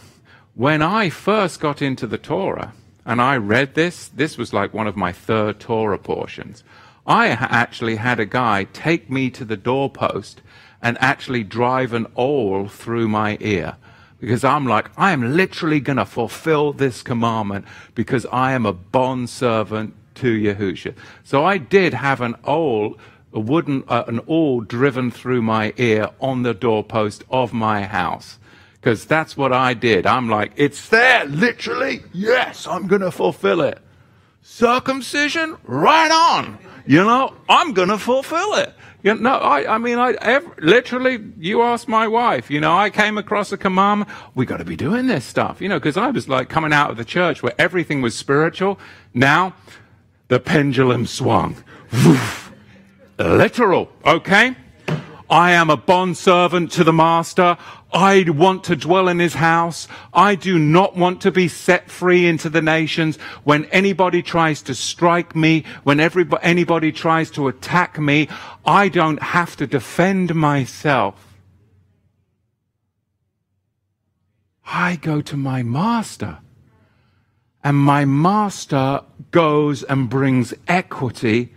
when I first got into the Torah and I read this, this was like one of my third Torah portions. I actually had a guy take me to the doorpost and actually drive an awl through my ear. Because I'm like, I am literally going to fulfill this commandment because I am a bond servant to Yahusha. So I did have an awl, a wooden, uh, an awl driven through my ear on the doorpost of my house. Because that's what I did. I'm like, it's there, literally. Yes, I'm going to fulfill it. Circumcision? Right on. You know, I'm going to fulfill it. You know, I, I mean, I every, literally, you ask my wife, you know, I came across a commandment, we got to be doing this stuff, you know, because I was like coming out of the church where everything was spiritual. Now, the pendulum swung. Literal, okay? I am a bond servant to the master. I want to dwell in his house. I do not want to be set free into the nations. When anybody tries to strike me, when everybody, anybody tries to attack me, I don't have to defend myself. I go to my master. And my master goes and brings equity,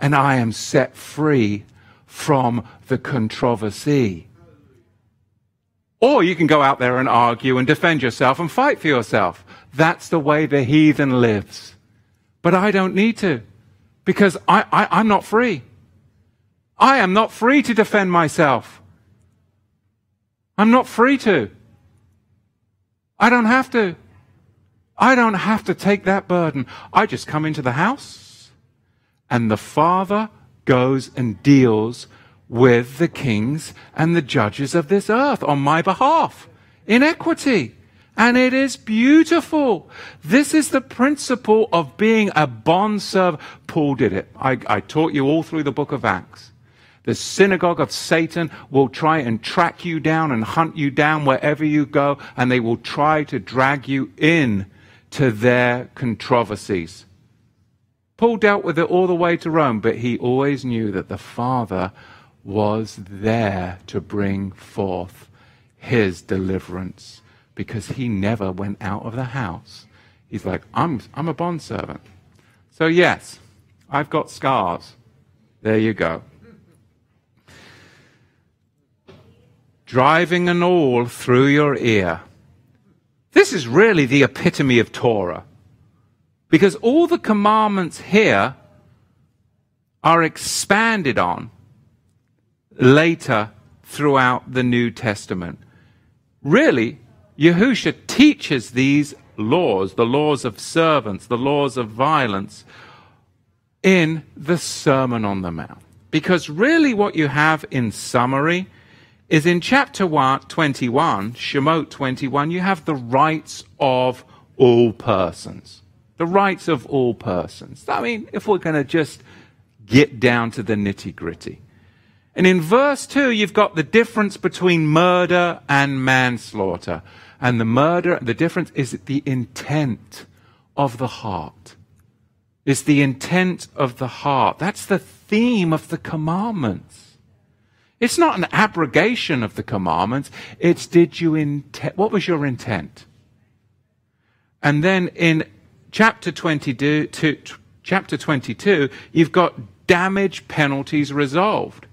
and I am set free from the controversy. Or you can go out there and argue and defend yourself and fight for yourself. That's the way the heathen lives. But I don't need to because I, I, am not free. I am not free to defend myself. I'm not free to. I don't have to. I don't have to take that burden. I just come into the house and the Father goes and deals with the kings and the judges of this earth on my behalf in equity. And it is beautiful. This is the principle of being a bond servant. Paul did it. I, I taught you all through the book of Acts. The synagogue of Satan will try and track you down and hunt you down wherever you go, and they will try to drag you in to their controversies. Paul dealt with it all the way to Rome, but he always knew that the Father was there to bring forth his deliverance because he never went out of the house. He's like, I'm, I'm a bondservant. So, yes, I've got scars. There you go. Driving an awl through your ear. This is really the epitome of Torah. Because all the commandments here are expanded on later throughout the New Testament. Really, Yahusha teaches these laws, the laws of servants, the laws of violence, in the Sermon on the Mount. Because really, what you have in summary is in chapter one, 21, Shemot 21, you have the rights of all persons. The rights of all persons. I mean, if we're going to just get down to the nitty gritty. And in verse 2, you've got the difference between murder and manslaughter. And the murder, the difference is the intent of the heart. Is the intent of the heart. That's the theme of the commandments. It's not an abrogation of the commandments. It's did you intend, what was your intent? And then in chapter 22, chapter 22, you've got damage penalties resolved.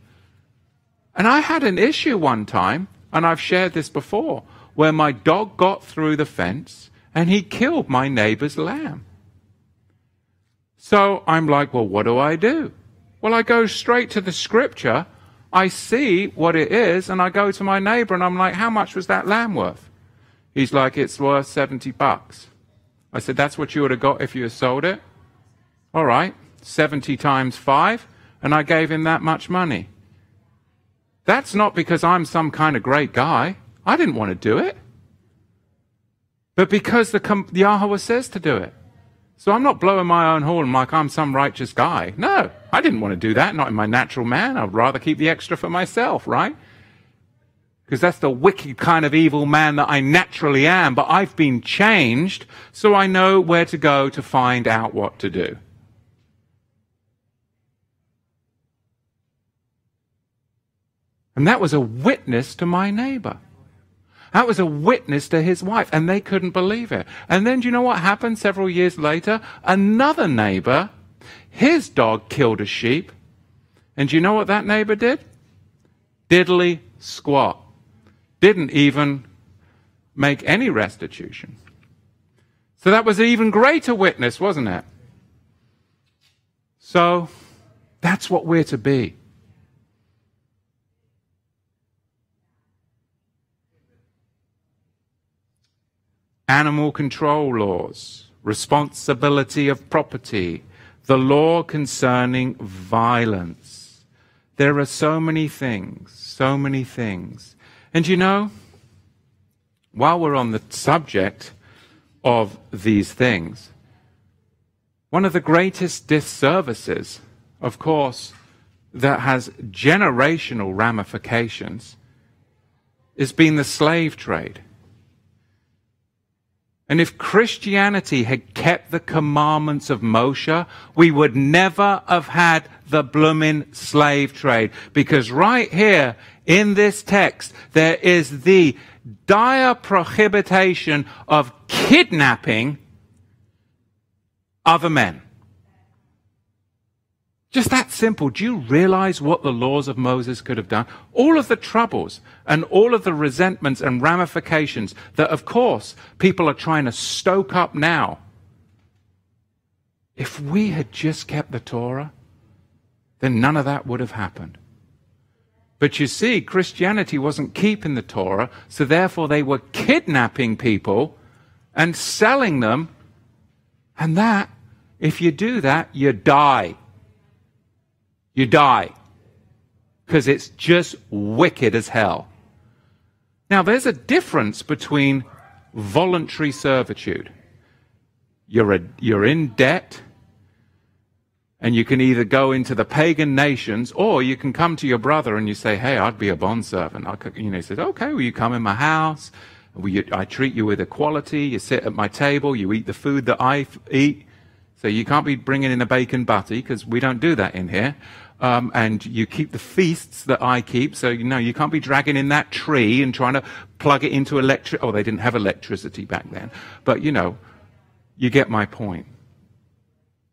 And I had an issue one time, and I've shared this before, where my dog got through the fence and he killed my neighbor's lamb. So I'm like, well, what do I do? Well, I go straight to the scripture. I see what it is, and I go to my neighbor and I'm like, how much was that lamb worth? He's like, it's worth 70 bucks. I said, that's what you would have got if you had sold it? All right, 70 times 5, and I gave him that much money. That's not because I'm some kind of great guy. I didn't want to do it. But because the, the Yahweh says to do it. So I'm not blowing my own horn like I'm some righteous guy. No, I didn't want to do that, not in my natural man. I'd rather keep the extra for myself, right? Because that's the wicked kind of evil man that I naturally am. But I've been changed, so I know where to go to find out what to do. And that was a witness to my neighbor. That was a witness to his wife, and they couldn't believe it. And then do you know what happened several years later? Another neighbor, his dog killed a sheep. And do you know what that neighbor did? Diddly squat. Didn't even make any restitution. So that was an even greater witness, wasn't it? So that's what we're to be. Animal control laws, responsibility of property, the law concerning violence. There are so many things, so many things. And you know, while we're on the subject of these things, one of the greatest disservices, of course, that has generational ramifications, has been the slave trade. And if Christianity had kept the commandments of Moshe, we would never have had the blooming slave trade. Because right here in this text, there is the dire prohibition of kidnapping other men. Just that simple. Do you realize what the laws of Moses could have done? All of the troubles and all of the resentments and ramifications that, of course, people are trying to stoke up now. If we had just kept the Torah, then none of that would have happened. But you see, Christianity wasn't keeping the Torah, so therefore they were kidnapping people and selling them. And that, if you do that, you die you die. Because it's just wicked as hell. Now, there's a difference between voluntary servitude. You're, a, you're in debt, and you can either go into the pagan nations, or you can come to your brother and you say, "Hey, I'd be a bondservant." I you know, he says, "Okay, well, you come in my house. You, I treat you with equality. You sit at my table. You eat the food that I eat. So you can't be bringing in a bacon butty because we don't do that in here um, and you keep the feasts that I keep. So, you know, you can't be dragging in that tree and trying to plug it into electric. Oh, they didn't have electricity back then. But, you know, you get my point.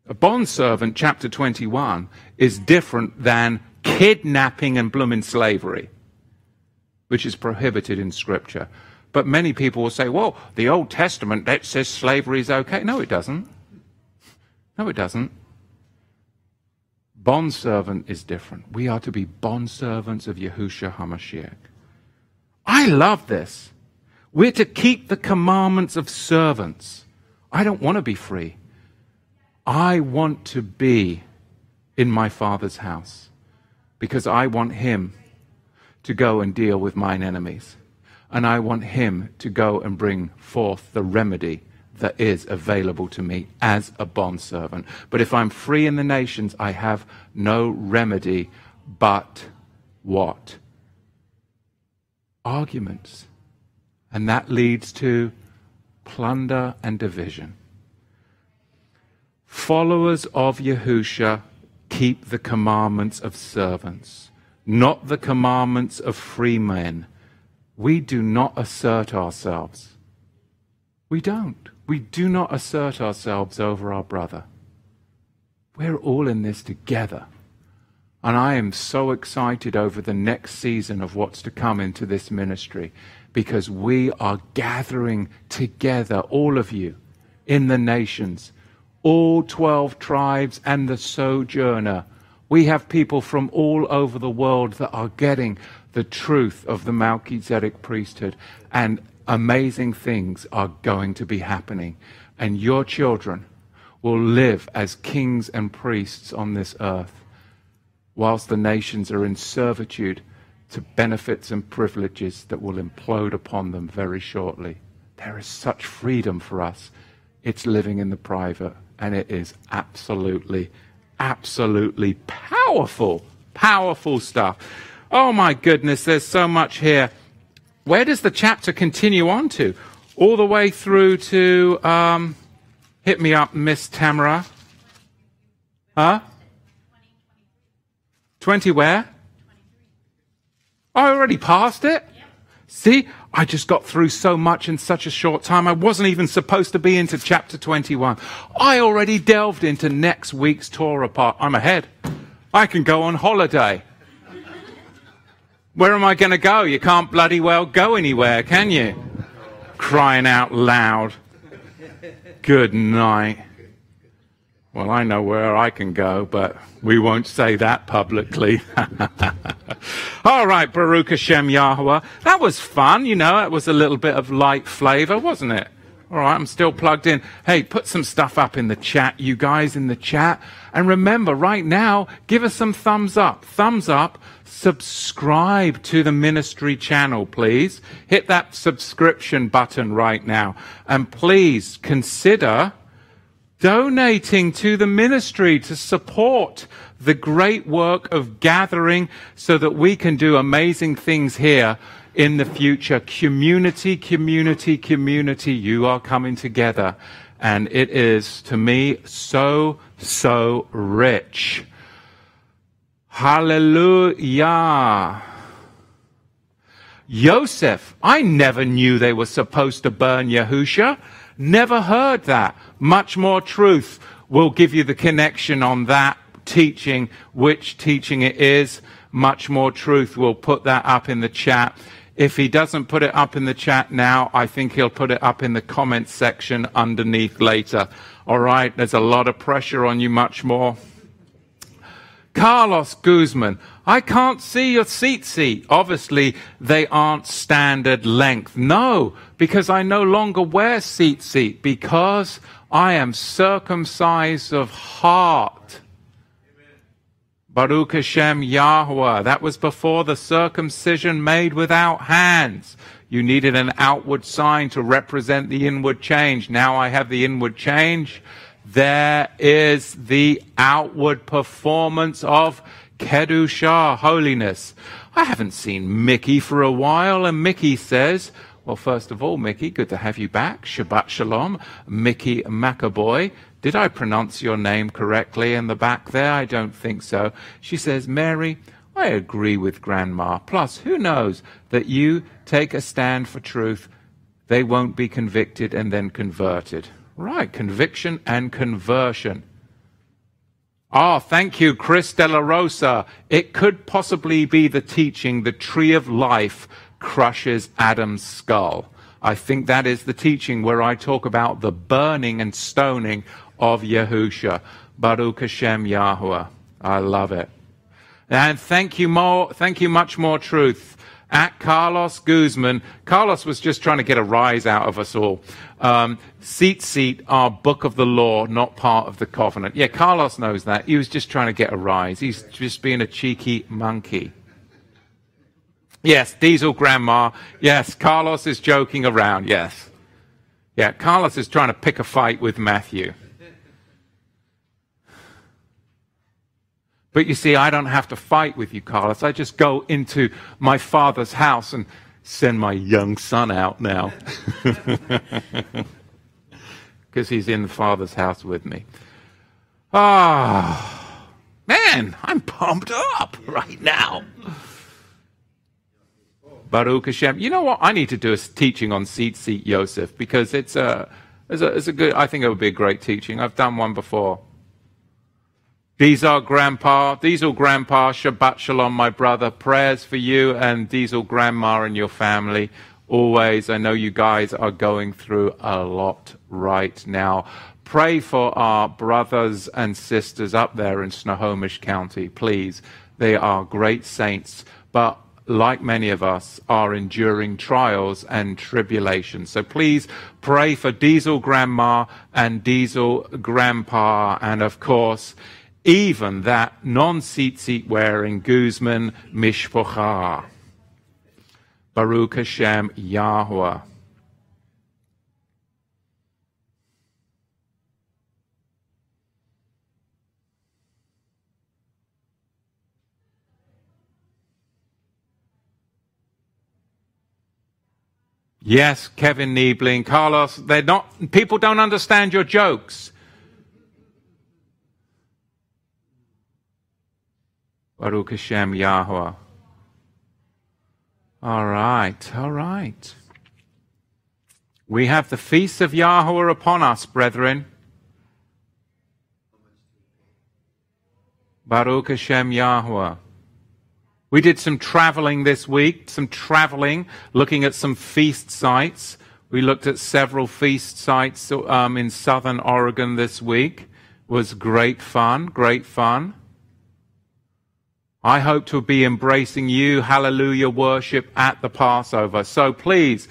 A bondservant, chapter 21, is different than kidnapping and blooming slavery, which is prohibited in Scripture. But many people will say, well, the Old Testament, that says slavery is okay. No, it doesn't. No, it doesn't. Bondservant is different. We are to be bondservants of Yahushua HaMashiach. I love this. We're to keep the commandments of servants. I don't want to be free. I want to be in my Father's house because I want Him to go and deal with mine enemies. And I want Him to go and bring forth the remedy that is available to me as a bondservant. But if I'm free in the nations, I have no remedy but what? Arguments. And that leads to plunder and division. Followers of Yahusha keep the commandments of servants, not the commandments of free men. We do not assert ourselves. We don't. We do not assert ourselves over our brother. We're all in this together. And I am so excited over the next season of what's to come into this ministry because we are gathering together, all of you, in the nations, all 12 tribes and the sojourner. We have people from all over the world that are getting the truth of the Melchizedek priesthood. And amazing things are going to be happening. And your children will live as kings and priests on this earth, whilst the nations are in servitude to benefits and privileges that will implode upon them very shortly. There is such freedom for us. It's living in the private, and it is absolutely, absolutely powerful, powerful stuff. Oh my goodness, there's so much here. Where does the chapter continue on to? All the way through to, um, hit me up, Miss Tamara. Huh? 20 where? I already passed it? See, I just got through so much in such a short time. I wasn't even supposed to be into chapter 21. I already delved into next week's Torah part. I'm ahead. I can go on holiday. Where am I going to go? You can't bloody well go anywhere, can you? Crying out loud. Good night. Well, I know where I can go, but we won't say that publicly. All right, Baruch Hashem Yahweh. That was fun, you know. It was a little bit of light flavor, wasn't it? All right, I'm still plugged in. Hey, put some stuff up in the chat, you guys in the chat. And remember, right now, give us some thumbs up. Thumbs up subscribe to the ministry channel, please. Hit that subscription button right now. And please consider donating to the ministry to support the great work of gathering so that we can do amazing things here in the future. Community, community, community, you are coming together. And it is, to me, so, so rich. Hallelujah. Yosef, I never knew they were supposed to burn Yahusha. Never heard that. Much more truth. We'll give you the connection on that teaching, which teaching it is. Much more truth. We'll put that up in the chat. If he doesn't put it up in the chat now, I think he'll put it up in the comments section underneath later. All right, there's a lot of pressure on you, much more. Carlos Guzman, I can't see your tzitzit. Obviously, they aren't standard length. No, because I no longer wear tzitzit because I am circumcised of heart. Baruch Hashem Yahweh. That was before the circumcision made without hands. You needed an outward sign to represent the inward change. Now I have the inward change there is the outward performance of Kedushah, holiness. I haven't seen Mickey for a while, and Mickey says, well, first of all, Mickey, good to have you back. Shabbat Shalom. Mickey McAboy. Did I pronounce your name correctly in the back there? I don't think so. She says, Mary, I agree with Grandma. Plus, who knows that you take a stand for truth, they won't be convicted and then converted. Right, conviction and conversion. Ah, oh, thank you, Chris De La Rosa. It could possibly be the teaching the tree of life crushes Adam's skull. I think that is the teaching where I talk about the burning and stoning of Yahusha. Baruch Hashem Yahweh. I love it. And thank you more, thank you much more truth at Carlos Guzman. Carlos was just trying to get a rise out of us all. Um, tzitzit our book of the law, not part of the covenant. Yeah, Carlos knows that. He was just trying to get a rise. He's just being a cheeky monkey. Yes, Diesel Grandma. Yes, Carlos is joking around. Yes. Yeah, Carlos is trying to pick a fight with Matthew. But you see, I don't have to fight with you, Carlos. I just go into my father's house and send my young son out now. Because he's in the father's house with me. Ah, oh, man, I'm pumped up right now. Baruch Hashem. You know what? I need to do a teaching on tzitzit Yosef because it's a, it's a, it's a good, I think it would be a great teaching. I've done one before. Diesel Grandpa, Diesel Grandpa, Shabbat Shalom, my brother. Prayers for you and Diesel Grandma and your family. Always, I know you guys are going through a lot right now. Pray for our brothers and sisters up there in Snohomish County, please. They are great saints, but like many of us, are enduring trials and tribulations. So please pray for Diesel Grandma and Diesel Grandpa, and of course, even that non-seat wearing Guzman Mishpocha. Baruch Hashem Yahweh. Yes, Kevin Niebling, Carlos, they're not, people don't understand your jokes. Baruch Hashem Yahweh. All right, all right. We have the feast of Yahweh upon us, brethren. Baruch Hashem Yahweh. We did some traveling this week, some traveling, looking at some feast sites. We looked at several feast sites um, in southern Oregon this week. Was great fun, great fun. I hope to be embracing you, hallelujah worship at the Passover. So please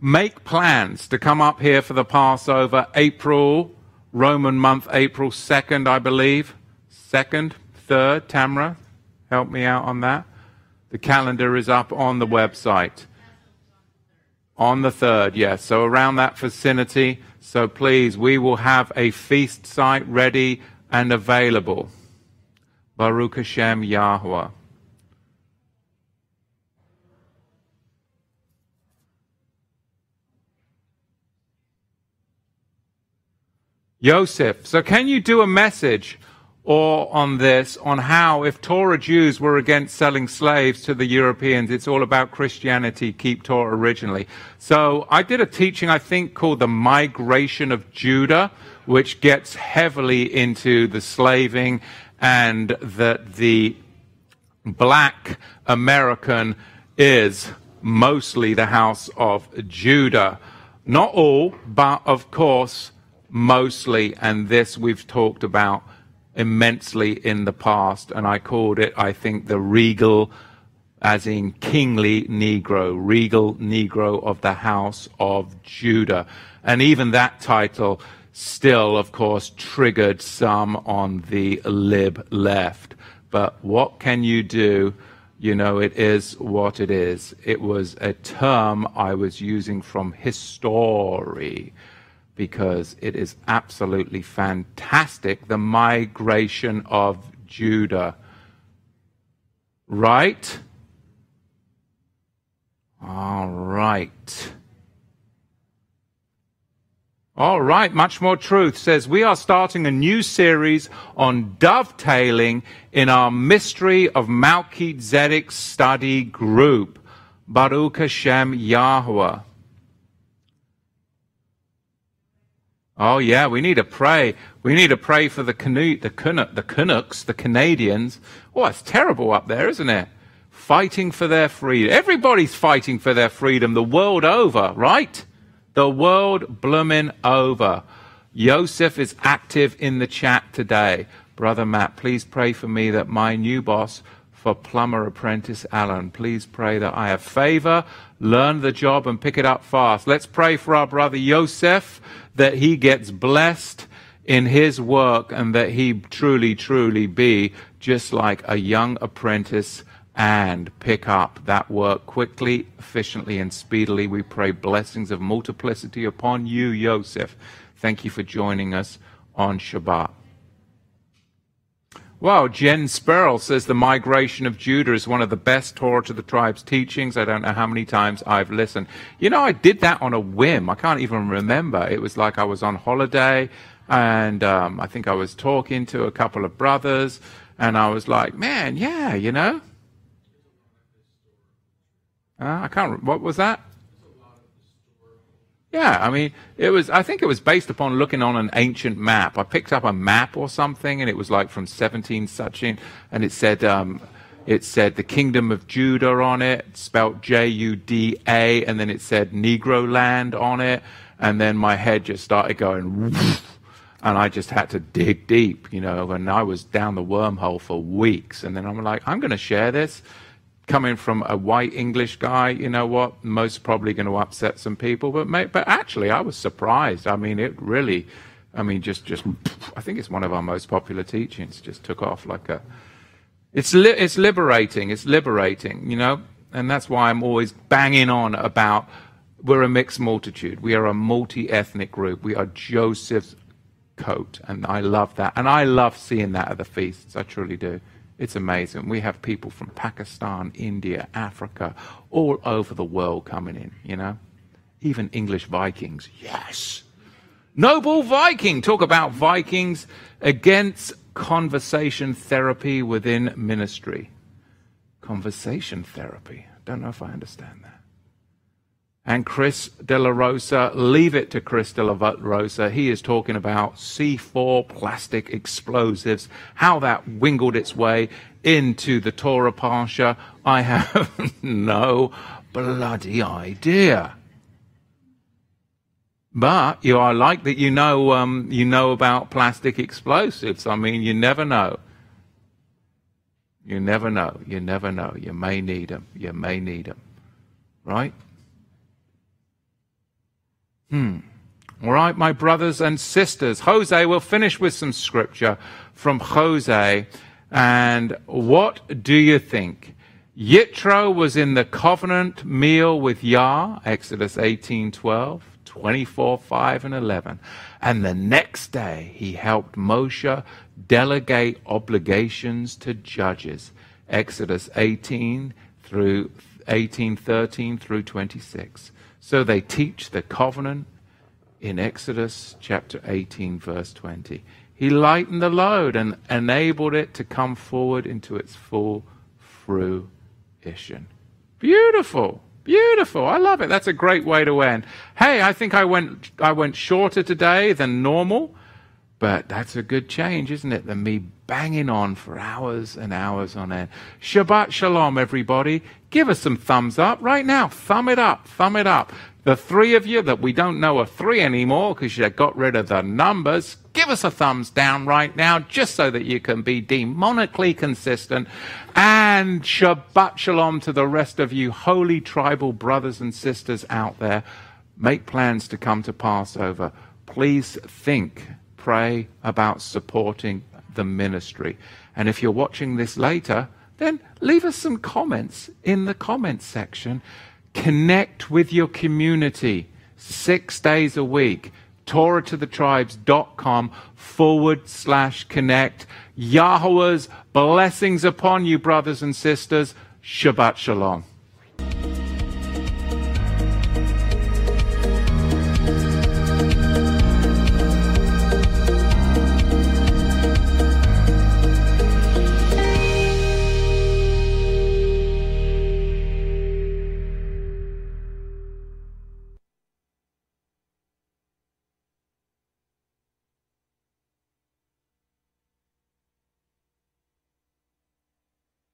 make plans to come up here for the Passover, April, Roman month, April 2nd, I believe. 2nd, 3rd, Tamra, help me out on that. The calendar is up on the website. On the 3rd, yes. So around that vicinity. So please, we will have a feast site ready and available. Baruch Hashem Yahweh. Yosef. So, can you do a message or on this on how, if Torah Jews were against selling slaves to the Europeans, it's all about Christianity, keep Torah originally? So, I did a teaching, I think, called The Migration of Judah, which gets heavily into the slaving and that the black American is mostly the house of Judah. Not all, but of course, mostly. And this we've talked about immensely in the past. And I called it, I think, the regal, as in kingly Negro, regal Negro of the house of Judah. And even that title still, of course, triggered some on the lib left. But what can you do? You know, it is what it is. It was a term I was using from history because it is absolutely fantastic. The migration of Judah. Right? All right. All right, much more truth says we are starting a new series on dovetailing in our mystery of Melchizedek study group. Baruch Hashem Yahweh. Oh yeah, we need to pray. We need to pray for the canoe, the Canuck, the Canucks, the Canadians. Oh, it's terrible up there, isn't it? Fighting for their freedom. Everybody's fighting for their freedom the world over, right? The world blooming over. Joseph is active in the chat today. Brother Matt, please pray for me that my new boss for plumber apprentice Alan, please pray that I have favor, learn the job, and pick it up fast. Let's pray for our brother Joseph that he gets blessed in his work and that he truly, truly be just like a young apprentice and pick up that work quickly, efficiently, and speedily. We pray blessings of multiplicity upon you, Joseph. Thank you for joining us on Shabbat. Well, Jen Sperl says the migration of Judah is one of the best Torah to the tribes teachings. I don't know how many times I've listened. You know, I did that on a whim. I can't even remember. It was like I was on holiday and um, I think I was talking to a couple of brothers and I was like, man, yeah, you know, uh, I can't. What was that? Yeah, I mean, it was. I think it was based upon looking on an ancient map. I picked up a map or something, and it was like from 17 such in, and it said um, it said the kingdom of Judah on it, spelt J-U-D-A, and then it said Negro land on it, and then my head just started going, and I just had to dig deep, you know, and I was down the wormhole for weeks, and then I'm like, I'm going to share this coming from a white English guy, you know what? Most probably going to upset some people, but may, but actually, I was surprised. I mean, it really, I mean, just just I think it's one of our most popular teachings. Just took off like a. It's li- it's liberating. It's liberating, you know, and that's why I'm always banging on about we're a mixed multitude. We are a multi-ethnic group. We are Joseph's coat, and I love that, and I love seeing that at the feasts. I truly do. It's amazing. We have people from Pakistan, India, Africa, all over the world coming in, you know? Even English Vikings. Yes. Noble Viking. Talk about Vikings against conversation therapy within ministry. Conversation therapy. Don't know if I understand that and Chris De La Rosa. Leave it to Chris De La Rosa. He is talking about C4 plastic explosives, how that wingled its way into the Torah Parsha. I have no bloody idea. But you are like that you know um, you know about plastic explosives. I mean, you never know. You never know. You never know. You may need them. You may need them. Right? Hmm. All right, my brothers and sisters. Jose, we'll finish with some scripture from Jose. And what do you think? Yitro was in the covenant meal with Yah, Exodus 18 12, 24 5 and 11. And the next day he helped Moshe delegate obligations to judges, Exodus 18 through 18 13 through 26. So they teach the covenant in Exodus chapter 18, verse 20. He lightened the load and enabled it to come forward into its full fruition. Beautiful. Beautiful. I love it. That's a great way to end. Hey, I think I went I went shorter today than normal, but that's a good change, isn't it? Than me banging on for hours and hours on end. Shabbat shalom, everybody. Give us some thumbs up right now. Thumb it up. Thumb it up. The three of you that we don't know are three anymore because you got rid of the numbers, give us a thumbs down right now just so that you can be demonically consistent. And Shabbat Shalom to the rest of you holy tribal brothers and sisters out there. Make plans to come to Passover. Please think, pray about supporting the ministry. And if you're watching this later, then leave us some comments in the comments section Connect with your community six days a week. TorahToTheTribes.com forward slash connect. Yahweh's blessings upon you, brothers and sisters. Shabbat Shalom.